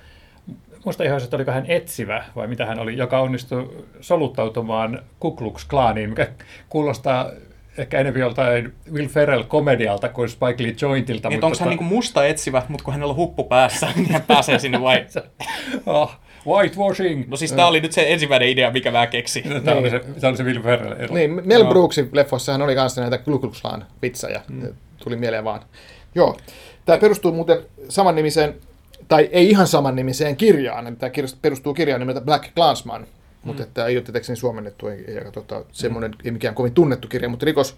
muista ihan, että oliko hän etsivä vai mitä hän oli, joka onnistui soluttautumaan Ku Klux Klaniin, mikä kuulostaa ehkä enemmän joltain Will Ferrell-komedialta kuin Spike Lee Jointilta.
Niin, mutta onko hän tota... niin musta etsivä, mutta kun hänellä on huppu päässä, niin hän pääsee sinne vai?
oh, whitewashing.
No siis tämä oli nyt se ensimmäinen idea, mikä mä keksin.
Tämä niin. oli se, tämä oli se Will Ferrell.
Niin, Mel Brooksin leffossahan oli kanssa näitä Klan vitsaja. Mm. Tuli mieleen vaan. Joo. Tämä perustuu muuten saman nimiseen, tai ei ihan saman nimiseen kirjaan. Tämä perustuu kirjaan nimeltä Black Klansman. Mm. Mutta tämä ei ole tietenkin suomennettu, ja tota, semmoinen mm. ei mikään kovin tunnettu kirja, mutta rikos,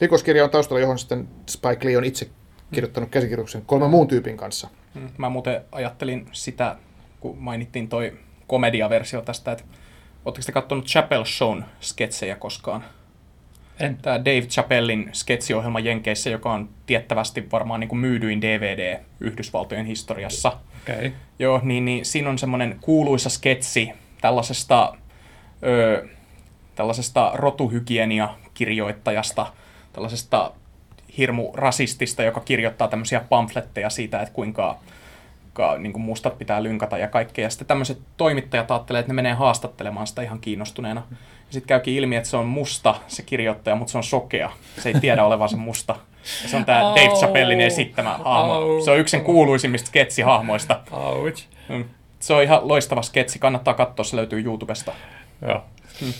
rikoskirja on taustalla, johon sitten Spike Lee on itse kirjoittanut käsikirjoituksen kolmen muun tyypin kanssa.
Mm. Mä muuten ajattelin sitä kun mainittiin toi komediaversio tästä, että Oletteko te katsonut Chapel Shown sketsejä koskaan?
En.
Tämä Dave Chappellin sketsiohjelma Jenkeissä, joka on tiettävästi varmaan niin kuin myydyin DVD Yhdysvaltojen historiassa.
Okay.
Joo, niin, niin siinä on semmoinen kuuluisa sketsi tällaisesta, ö, tällaisesta rotuhygienia-kirjoittajasta, tällaisesta hirmu rasistista, joka kirjoittaa tämmöisiä pamfletteja siitä, että kuinka niin kuin mustat pitää lynkata ja kaikkea. Ja sitten tämmöiset toimittajat ajattelee, että ne menee haastattelemaan sitä ihan kiinnostuneena. Ja sitten käykin ilmi, että se on musta se kirjoittaja, mutta se on sokea. Se ei tiedä olevansa musta. Ja se on tämä Dave Chappellin esittämä hahmo. Se on yksi sen kuuluisimmista sketsihahmoista.
Ouch.
Mm. Se on ihan loistava sketsi, kannattaa katsoa, se löytyy YouTubesta.
Joo. Hmm.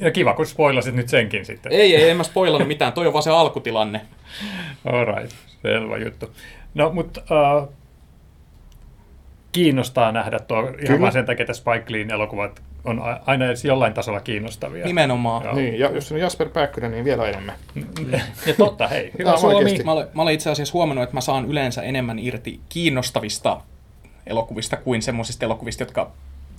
No, kiva, kun spoilasit nyt senkin sitten.
Ei, ei, en mä spoilannut mitään. Toi on vaan se alkutilanne.
Alright, selvä juttu. No, mutta uh, kiinnostaa nähdä tuo Kyllä. ihan vaan sen takia, että Spike Leen elokuvat on aina edes jollain tasolla kiinnostavia.
Nimenomaan.
Joo. Niin, ja jos on Jasper Pääkkönen, niin vielä enemmän.
ja totta, hei. Hyvä Suomi.
Mä olen, mä olen itse asiassa huomannut, että mä saan yleensä enemmän irti kiinnostavista elokuvista kuin semmoisista elokuvista, jotka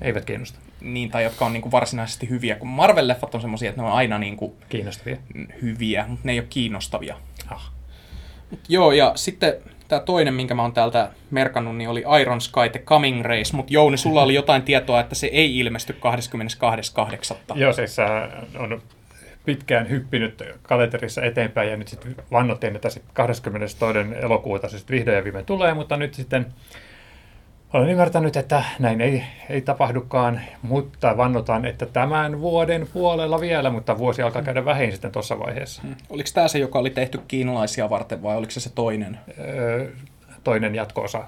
eivät kiinnosta.
Niin, tai jotka on niin kuin varsinaisesti hyviä. Kun Marvel-leffat on semmoisia, että ne on aina niin kuin
kiinnostavia.
hyviä, mutta ne ei ole kiinnostavia.
Ah.
Joo, ja sitten tämä toinen, minkä mä oon täältä merkannut, niin oli Iron Sky The Coming Race, mutta Jouni, sulla oli jotain tietoa, että se ei ilmesty 22.8.
Joo, siis on pitkään hyppinyt kalenterissa eteenpäin ja nyt sitten vannottiin, että sitten 22. elokuuta se sitten vihdoin ja viimein tulee, mutta nyt sitten olen ymmärtänyt, että näin ei, ei tapahdukaan, mutta vannotaan, että tämän vuoden puolella vielä, mutta vuosi alkaa käydä vähin sitten tuossa vaiheessa. Hmm.
Oliko tämä se, joka oli tehty kiinalaisia varten vai oliko se se toinen? Öö,
toinen jatkoosa.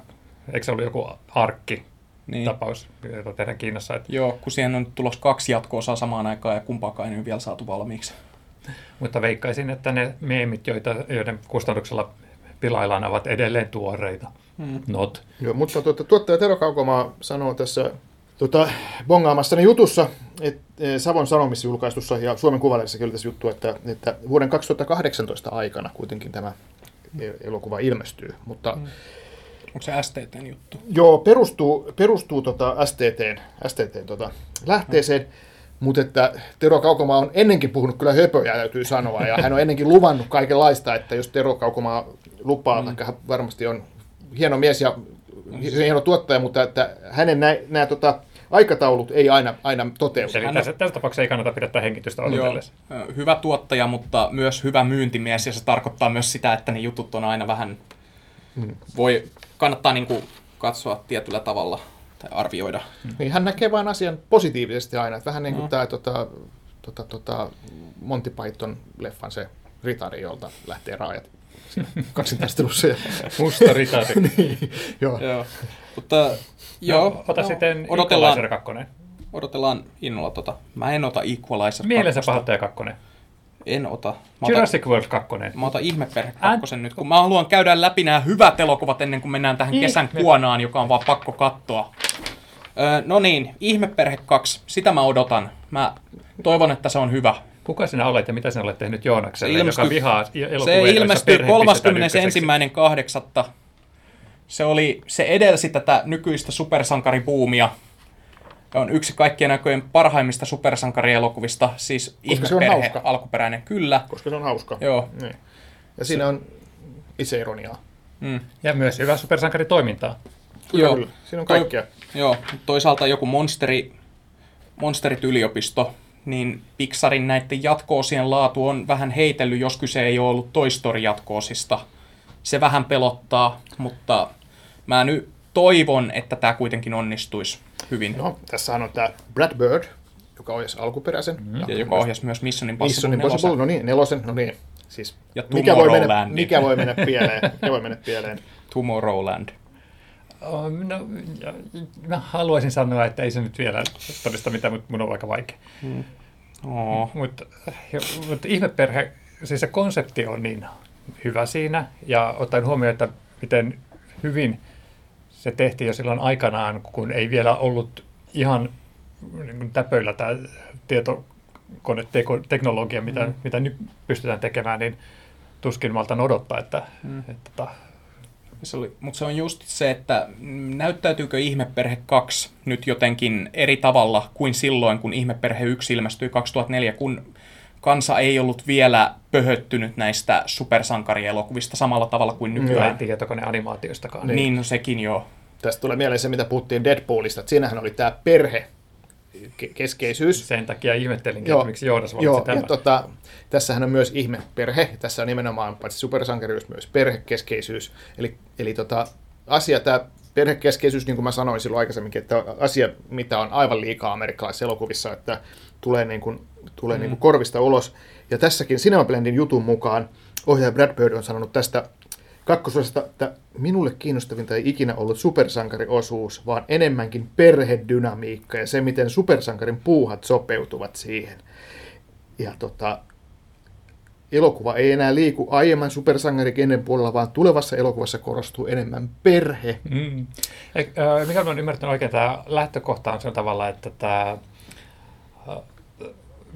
Eikö se ollut joku arkki? Niin. tapaus, jota tehdään Kiinassa. Että...
Joo, kun siihen on tulossa kaksi jatkoosaa samaan aikaan ja kumpaakaan ei vielä saatu valmiiksi.
Mutta veikkaisin, että ne meemit, joita, joiden kustannuksella pilaillaan, ovat edelleen tuoreita. Hmm. Not.
Joo, mutta tuota, tuottaja Tero Kaukomaa sanoo tässä tuota, bongaamassani jutussa, että e, Savon Sanomissa julkaistussa ja Suomen Kuvalehdessä kyllä tässä juttu, että, että vuoden 2018 aikana kuitenkin tämä e, elokuva ilmestyy. Mutta, hmm.
Onko se STTn juttu?
Joo, perustuu, perustuu tota STTn, STTn tota lähteeseen. Hmm. Mutta että Tero Kaukomaa on ennenkin puhunut kyllä höpöjä, täytyy sanoa, ja hän on ennenkin luvannut kaikenlaista, että jos Tero Kaukomaa lupaa, mm. vaikka varmasti on hieno mies ja hieno tuottaja, mutta että hänen nämä tota, aikataulut ei aina, aina toteudu.
Eli tässä, tässä tapauksessa ei kannata pidättää hengitystä odotellessa.
Hyvä tuottaja, mutta myös hyvä myyntimies, ja se tarkoittaa myös sitä, että ne jutut on aina vähän, hmm. voi, kannattaa niin kuin katsoa tietyllä tavalla tai arvioida.
Niin, hän näkee vain asian positiivisesti aina, että vähän niin kuin no. tämä tota, tota, tota, Monty Python-leffan se ritari, jolta lähtee raajat kaksintaistelussa.
Musta ritari.
niin, joo.
joo. Mutta joo,
no, ota no, sitten odotellaan, Equalizer 2.
Odotellaan innolla tota. Mä en ota Equalizer
Mielensä pahoittaja 2.
En ota.
Mä Jurassic otan, World 2.
Mä otan Ihmeperhe 2 Ä... nyt, kun mä haluan käydä läpi nämä hyvät elokuvat ennen kuin mennään tähän Ihme. kesän kuonaan, joka on vaan pakko katsoa. Öö, no niin, Ihmeperhe 2, sitä mä odotan. Mä toivon, että se on hyvä.
Kuka sinä olet ja mitä sinä olet tehnyt Joonakselle, se ilmestyi, joka vihaa
Se ilmestyi 31.8. Se, oli, se edelsi tätä nykyistä supersankaribuumia. On yksi kaikkien aikojen parhaimmista supersankarielokuvista, siis Koska ihmeperhe se on alkuperäinen, kyllä.
Koska se on hauska.
Joo.
Niin. Ja siinä se... on ironiaa.
Mm. Ja myös hyvä supersankaritoimintaa.
Kyllä, joo. Kyllä. Siinä on kaikkea. Toi,
joo, toisaalta joku monsteri, monsterit yliopisto, niin Pixarin näiden jatkoosien laatu on vähän heitellyt, jos kyse ei ole ollut Toy Story jatkoosista. Se vähän pelottaa, mutta mä nyt toivon, että tämä kuitenkin onnistuisi hyvin.
No, tässä on tämä Brad Bird, joka ohjasi alkuperäisen.
Mm. Ja joka ohjasi myös Mission Impossible,
Mission Impossible nelosen. no niin, nelosen, no niin. Siis, ja mikä voi, mennä, mikä voi mennä pieleen? mikä voi mennä pieleen?
Tomorrowland.
No, mä haluaisin sanoa, että ei se nyt vielä todista mitään, mutta mun on aika vaikea. Mm. Oh. Mutta mut ihmeperhe, siis se konsepti on niin hyvä siinä, ja ottaen huomioon, että miten hyvin se tehtiin jo silloin aikanaan, kun ei vielä ollut ihan niin täpöillä tämä tietokoneteknologia, mitä, mm. mitä nyt pystytään tekemään, niin tuskin maltan odottaa, että, mm. että, että tota,
se oli, mutta se on just se, että näyttäytyykö Ihmeperhe 2 nyt jotenkin eri tavalla kuin silloin, kun Ihmeperhe 1 ilmestyi 2004, kun kansa ei ollut vielä pöhöttynyt näistä supersankarielokuvista samalla tavalla kuin nykyään.
Ei tietokoneanimaatioistakaan.
Niin, niin no sekin joo.
Tästä tulee mieleen se, mitä puhuttiin Deadpoolista, että siinähän oli tämä perhe keskeisyys.
Sen takia ihmettelinkin, joo, että miksi Joonas valitsi joo, tämän. Ja
tota, tässähän on myös ihmeperhe. Tässä on nimenomaan paitsi supersankarius myös perhekeskeisyys. Eli, eli tota, asia, tämä perhekeskeisyys, niin kuin mä sanoin silloin aikaisemminkin, että asia, mitä on aivan liikaa amerikkalaisissa elokuvissa, että tulee, niin kuin, tulee mm. niin kuin korvista ulos. Ja tässäkin Cinema Blendin jutun mukaan ohjaaja Brad Bird on sanonut tästä kakkososasta, että minulle kiinnostavinta ei ikinä ollut supersankariosuus, vaan enemmänkin perhedynamiikka ja se, miten supersankarin puuhat sopeutuvat siihen. Ja tota, elokuva ei enää liiku aiemman supersankarikenen puolella, vaan tulevassa elokuvassa korostuu enemmän perhe. Mm.
mikä on ymmärtänyt oikein, tämä lähtökohta on se tavalla, että tämä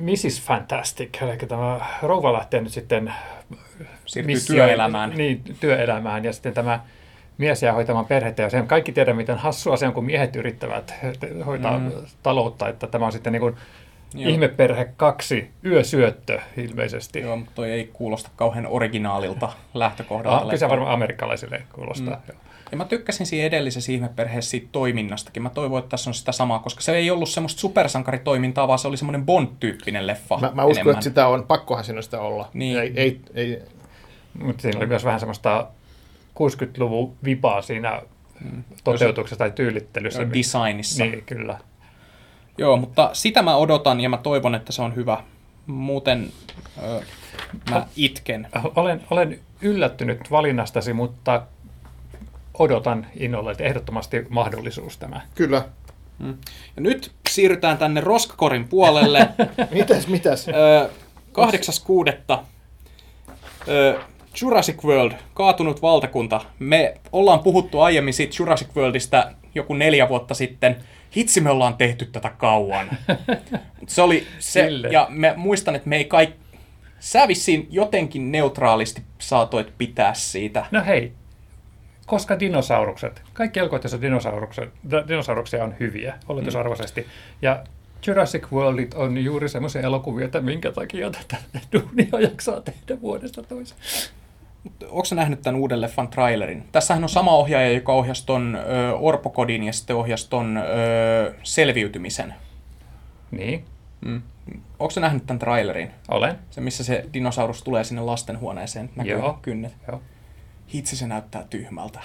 Mrs. Fantastic, eli tämä rouva lähtee nyt sitten
siirtyy missio, työelämään.
Niin, työelämään. Ja sitten tämä mies jää hoitamaan perhettä. Ja sen kaikki tiedä, miten hassua se on, kun miehet yrittävät hoitaa mm. taloutta. Että tämä on sitten niin kuin Joo. Ihmeperhe 2, yösyöttö ilmeisesti.
Joo, mutta toi ei kuulosta kauhean originaalilta lähtökohdalta.
Ah, kyllä se varmaan amerikkalaisille kuulostaa. Mm.
Ja mä tykkäsin siinä edellisessä ihmeperheessä siitä toiminnastakin. Mä toivon, että tässä on sitä samaa, koska se ei ollut semmoista supersankaritoimintaa, vaan se oli semmoinen Bond-tyyppinen leffa.
Mä, mä uskon, että sitä on, pakkohan siinä sitä olla.
Niin. Ei, ei, ei. Mutta siinä oli myös vähän semmoista 60-luvun vipaa siinä mm. toteutuksessa tai tyylittelyssä.
Designissa.
Niin, kyllä.
Joo, mutta sitä mä odotan ja mä toivon, että se on hyvä. Muuten ö, mä itken.
Olen, olen yllättynyt valinnastasi, mutta odotan innolla, että ehdottomasti mahdollisuus tämä.
Kyllä.
Mm. Ja nyt siirrytään tänne roskakorin puolelle.
mitäs, mitäs?
kahdeksas kuudetta. Jurassic World, kaatunut valtakunta. Me ollaan puhuttu aiemmin siitä Jurassic Worldista joku neljä vuotta sitten. Hitsi, me ollaan tehty tätä kauan. se oli se, Sille. ja me muistan, että me ei kaikki... Sä vissiin jotenkin neutraalisti saatoit pitää siitä.
No hei, koska dinosaurukset, kaikki elokuvat, dinosaurukset, dinosauruksia on hyviä, oletusarvoisesti. Mm. Ja Jurassic Worldit on juuri semmoisia elokuvia, että minkä takia tätä duunia jaksaa tehdä vuodesta toiseen.
Onko sä nähnyt tämän uuden leffan trailerin? Tässähän on sama ohjaaja, joka ohjasi ton ö, Orpokodin ja sitten ohjasi ton ö, Selviytymisen.
Niin. Mm.
Onko sä nähnyt tämän trailerin?
Olen.
Se, missä se dinosaurus tulee sinne lastenhuoneeseen, näkyy Joo. kynnet. Joo. Hitsi se näyttää tyhmältä.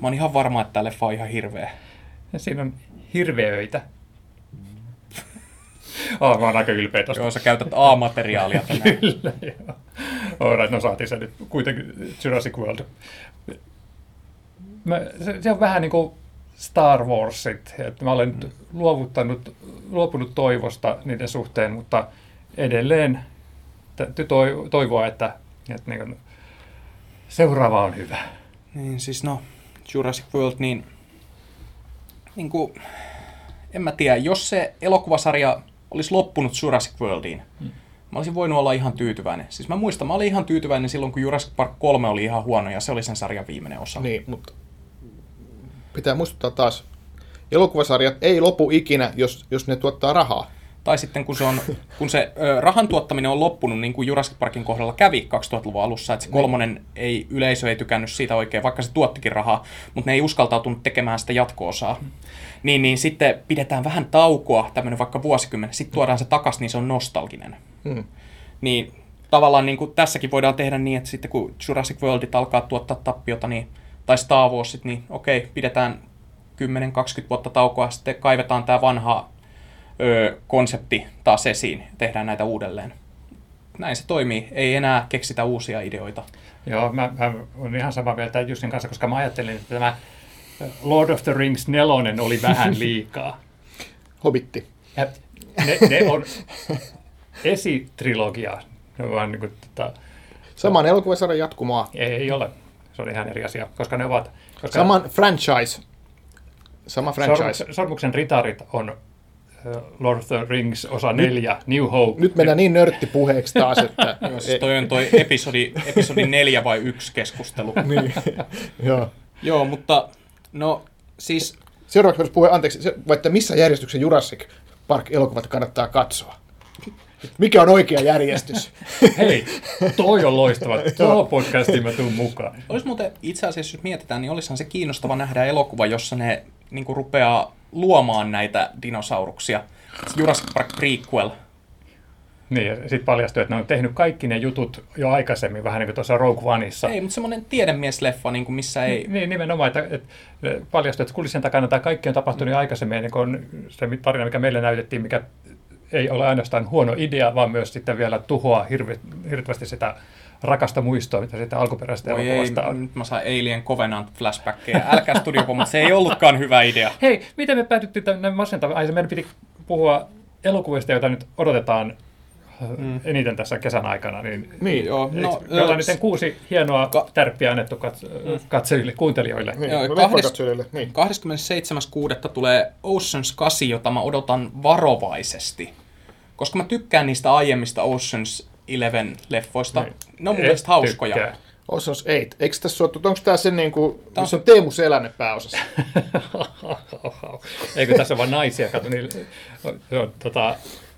Mä oon ihan varma, että tämä leffa on ihan hirveä.
Ja siinä on hirveöitä. Oh, mä oon aika ylpeä tosta.
Joo, sä käytät A-materiaalia
tänään. Kyllä, joo. Alright, no saatiin se nyt kuitenkin Jurassic World. Mä, se, se, on vähän niin kuin Star Warsit, että mä olen mm. luovuttanut, luopunut toivosta niiden suhteen, mutta edelleen täytyy toivoa, että, että niin kuin, seuraava on hyvä.
Niin, siis no, Jurassic World, niin, niin kuin, en mä tiedä, jos se elokuvasarja olisi loppunut Jurassic Worldiin, hmm. mä olisin voinut olla ihan tyytyväinen. Siis mä muistan, mä olin ihan tyytyväinen silloin, kun Jurassic Park 3 oli ihan huono ja se oli sen sarjan viimeinen osa.
Niin, mutta pitää muistuttaa taas, elokuvasarjat ei lopu ikinä, jos, jos ne tuottaa rahaa
tai sitten kun se, on, kun se ö, rahan tuottaminen on loppunut, niin kuin Jurassic Parkin kohdalla kävi 2000-luvun alussa, että se kolmonen ei, yleisö ei tykännyt siitä oikein, vaikka se tuottikin rahaa, mutta ne ei uskaltautunut tekemään sitä jatko-osaa. Niin, niin sitten pidetään vähän taukoa, tämmöinen vaikka vuosikymmen, sitten tuodaan se takaisin, niin se on nostalginen. Hmm. Niin tavallaan niin kuin tässäkin voidaan tehdä niin, että sitten kun Jurassic Worldit alkaa tuottaa tappiota, niin, tai Star Warsit, niin okei, pidetään 10-20 vuotta taukoa, sitten kaivetaan tämä vanha ö, konsepti taas esiin, tehdään näitä uudelleen. Näin se toimii, ei enää keksitä uusia ideoita.
Joo, mä, mä olen ihan samaa mieltä Jussin kanssa, koska mä ajattelin, että tämä Lord of the Rings nelonen oli vähän liikaa.
Hobitti.
Ja ne, ne on esitrilogia. Ne on niin kuin, tota,
Saman elokuvasarjan jatkumoa.
Ei, ei ole. Se on ihan eri asia, koska ne ovat... Koska
Saman franchise. Sama franchise.
Sormuksen ritarit on Lord of the Rings osa neljä, nyt, New Hope.
Nyt mennään niin nörttipuheeksi taas, että...
Jos toi on toi episodi, episodi neljä vai yksi keskustelu.
niin, joo.
Joo, mutta no siis...
Seuraavaksi voisi puhua, anteeksi, se, että missä järjestyksen Jurassic Park-elokuvat kannattaa katsoa? Mikä on oikea järjestys?
Hei, toi on loistava. Tuo podcastiin mä tuun mukaan.
Olisi muuten itse asiassa, jos mietitään, niin olisihan se kiinnostava nähdä elokuva, jossa ne niin rupeaa luomaan näitä dinosauruksia. Jurassic Park prequel.
Niin, ja sitten paljastui, että ne on tehnyt kaikki ne jutut jo aikaisemmin, vähän niin kuin tuossa Rogue Oneissa.
Ei, mutta semmoinen tiedemiesleffa, niin kuin missä ei...
Niin, nimenomaan, että, että paljastui, että kulissien takana tämä kaikki on tapahtunut mm. aikaisemmin, niin kuin se tarina, mikä meille näytettiin, mikä ei ole ainoastaan huono idea, vaan myös sitten vielä tuhoaa hirveästi sitä rakasta muistoa, mitä siitä alkuperäisestä Oi elokuvasta
ei, on. Nyt mä saan Alien Covenant flashbackkejä. Älkää studiopomot, se ei ollutkaan hyvä idea.
Hei, miten me päädyttiin tänne masentavaan? Ai, meidän piti puhua elokuvista, joita nyt odotetaan mm. eniten tässä kesän aikana. Niin,
niin joo. No,
me ollaan nyt kuusi hienoa ka- tärppiä annettu kats- mm. katsojille, kuuntelijoille.
Niin, joo, kahdes, niin.
27.6. tulee Oceans 8, jota mä odotan varovaisesti. Koska mä tykkään niistä aiemmista Oceans Eleven-leffoista. Niin. Ne on mun mielestä hauskoja. Tykkää.
Ocean's 8. Eikö tässä ole, onko tämä se niin kuin, tämä on... se on Teemu Selänne pääosassa?
Eikö tässä ole vain naisia? Kato, niin, se on, tota,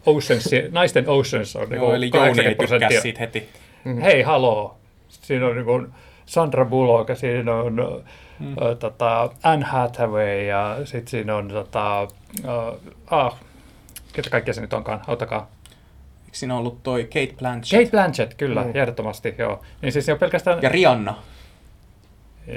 Oceans, naisten Oceans on
Joo, eli Jouni ei tykkää siitä heti.
Mm-hmm. Hei, haloo. Siinä on niin kuin Sandra Bullock ja siinä on mm. uh, tota, Anne Hathaway ja sitten siinä on tota, uh, ah, ketä kaikkia se nyt onkaan, auttakaa.
Eikö siinä ollut toi Kate Blanchett?
Kate Blanchett, kyllä, mm. ehdottomasti, joo. Niin siis se on pelkästään...
Ja Rihanna.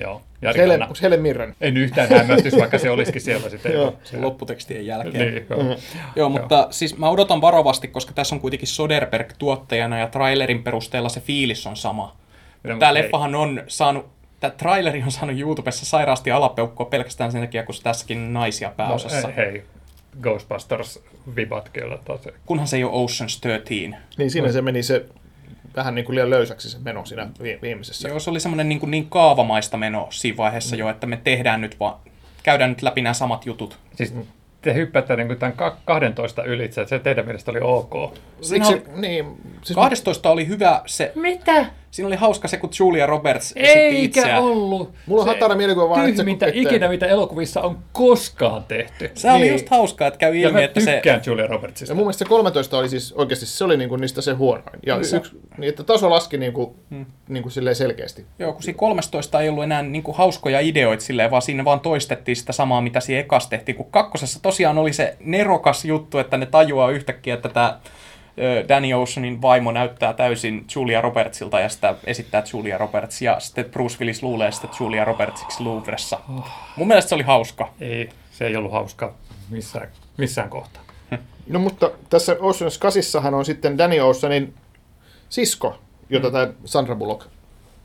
Joo.
Ja Helen, onko Helen Mirren?
En yhtään hämmästys, vaikka se olisikin siellä sitten.
joo, se lopputekstien jälkeen. Niin, joo. Mm-hmm. joo, mutta joo. siis mä odotan varovasti, koska tässä on kuitenkin Soderberg tuottajana ja trailerin perusteella se fiilis on sama. No, Tämä leffahan on saanut tämä traileri on saanut YouTubessa sairaasti alapeukkoa pelkästään sen takia, kun tässäkin naisia no, pääosassa.
No, hei, Ghostbusters vibat kyllä taas.
Kunhan se ei ole Ocean's 13.
Niin siinä se meni se vähän niin kuin liian löysäksi se meno siinä viimeisessä.
Joo, se oli semmoinen niin, kuin niin kaavamaista meno siinä vaiheessa mm. jo, että me tehdään nyt vaan, käydään nyt läpi nämä samat jutut.
Siis te hyppäätte niin tämän 12 ylitse, että se teidän mielestä oli ok.
Siinä oli, niin, siis 12 oli hyvä se...
Mitä?
Siinä oli hauska se, kun Julia Roberts
esitti itseään. ollut.
Mulla on hatara mielikuva vaan,
että se mitä ikinä, mitä elokuvissa on koskaan tehty.
Se niin. oli just hauskaa, että käy ilmi, että
se... Ja Julia Robertsista.
Ja mun mielestä se 13 oli siis oikeasti, se oli niinku niistä se huonoin. Ja niin, yksi, niin että taso laski niinku, hmm. niinku silleen selkeästi.
Joo, kun siinä 13 ei ollut enää niinku hauskoja ideoita silleen, vaan siinä vaan toistettiin sitä samaa, mitä siinä ekas tehtiin. Kun kakkosessa tosiaan oli se nerokas juttu, että ne tajuaa yhtäkkiä, että tämä Danny Oceanin vaimo näyttää täysin Julia Robertsilta ja sitä esittää Julia Roberts ja sitten Bruce Willis luulee sitä Julia Robertsiksi Louvressa. Oh. Mun mielestä se oli hauska.
Ei, se ei ollut hauska missään, missään kohtaa.
No mutta tässä Ocean's 8 on sitten Danny Oceanin sisko, jota mm. tämä Sandra Bullock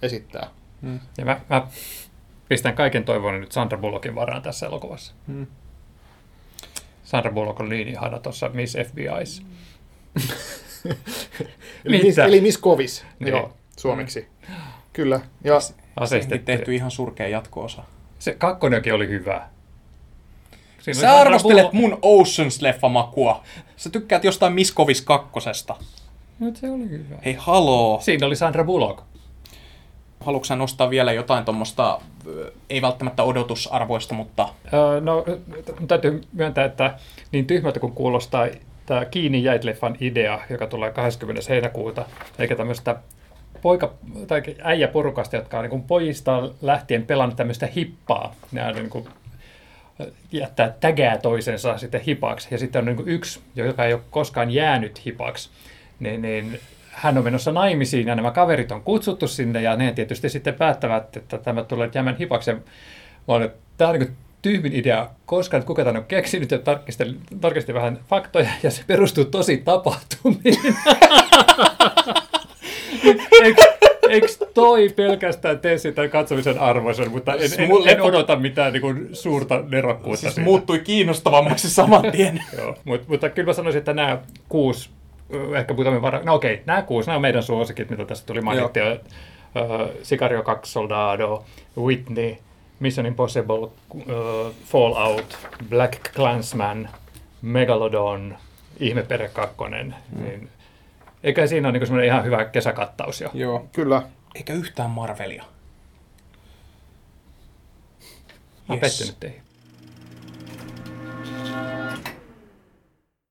esittää.
Mm. Ja mä, mä pistän kaiken toivon nyt Sandra Bullockin varaan tässä elokuvassa. Mm. Sandra Bullock on liinihana tuossa Miss FBI's. Mm
eli, miss, eli Miss Kovis, niin. joo, suomeksi. Mm. Kyllä.
Ja Aseistettu. tehty ihan surkea jatko-osa.
Se kakkonenkin oli hyvä.
Siinä Sä arvostelet Bullock. mun Oceans-leffamakua. Sä tykkäät jostain Miss Kovis kakkosesta.
No se oli hyvä.
Hei, haloo.
Siinä oli Sandra Bullock.
Haluatko nostaa vielä jotain tuommoista, ei välttämättä odotusarvoista, mutta...
Öö, no, täytyy myöntää, että niin tyhmältä kuin kuulostaa tämä Kiinni jäit leffan idea, joka tulee 20. heinäkuuta, eikä tämmöistä poika, tai äijäporukasta, jotka on niin pojista lähtien pelannut tämmöistä hippaa. Ne on niin kuin, jättää tägää toisensa sitten hipaksi. Ja sitten on niin yksi, joka ei ole koskaan jäänyt hipaksi, niin, niin hän on menossa naimisiin ja nämä kaverit on kutsuttu sinne ja ne tietysti sitten päättävät, että tämä tulee jäämään hipaksi. Ja tämä on niin tyhmin idea koskaan, että kuka tämän on keksinyt ja tarkistin, tarkistin vähän faktoja ja se perustuu tosi tapahtumiin. eikö, eikö toi pelkästään tee sitä katsomisen arvoisen, mutta en, en, en odota mitään niin kuin, suurta nerokkuutta siis
siitä. muuttui kiinnostavammaksi saman tien.
Joo, mutta, mutta kyllä mä sanoisin, että nämä kuusi, ehkä muutamia vara... No okei, nämä kuusi, nämä on meidän suosikit, mitä tässä tuli mainittua. Sicario 2 Soldado, Whitney, Mission Impossible, uh, Fallout, Black Clansman, Megalodon, Ihmepere 2, mm. niin eikä siinä ole niin ihan hyvä kesäkattaus jo.
Joo, kyllä.
Eikä yhtään Marvelia.
Mä yes. pettynyt teihin.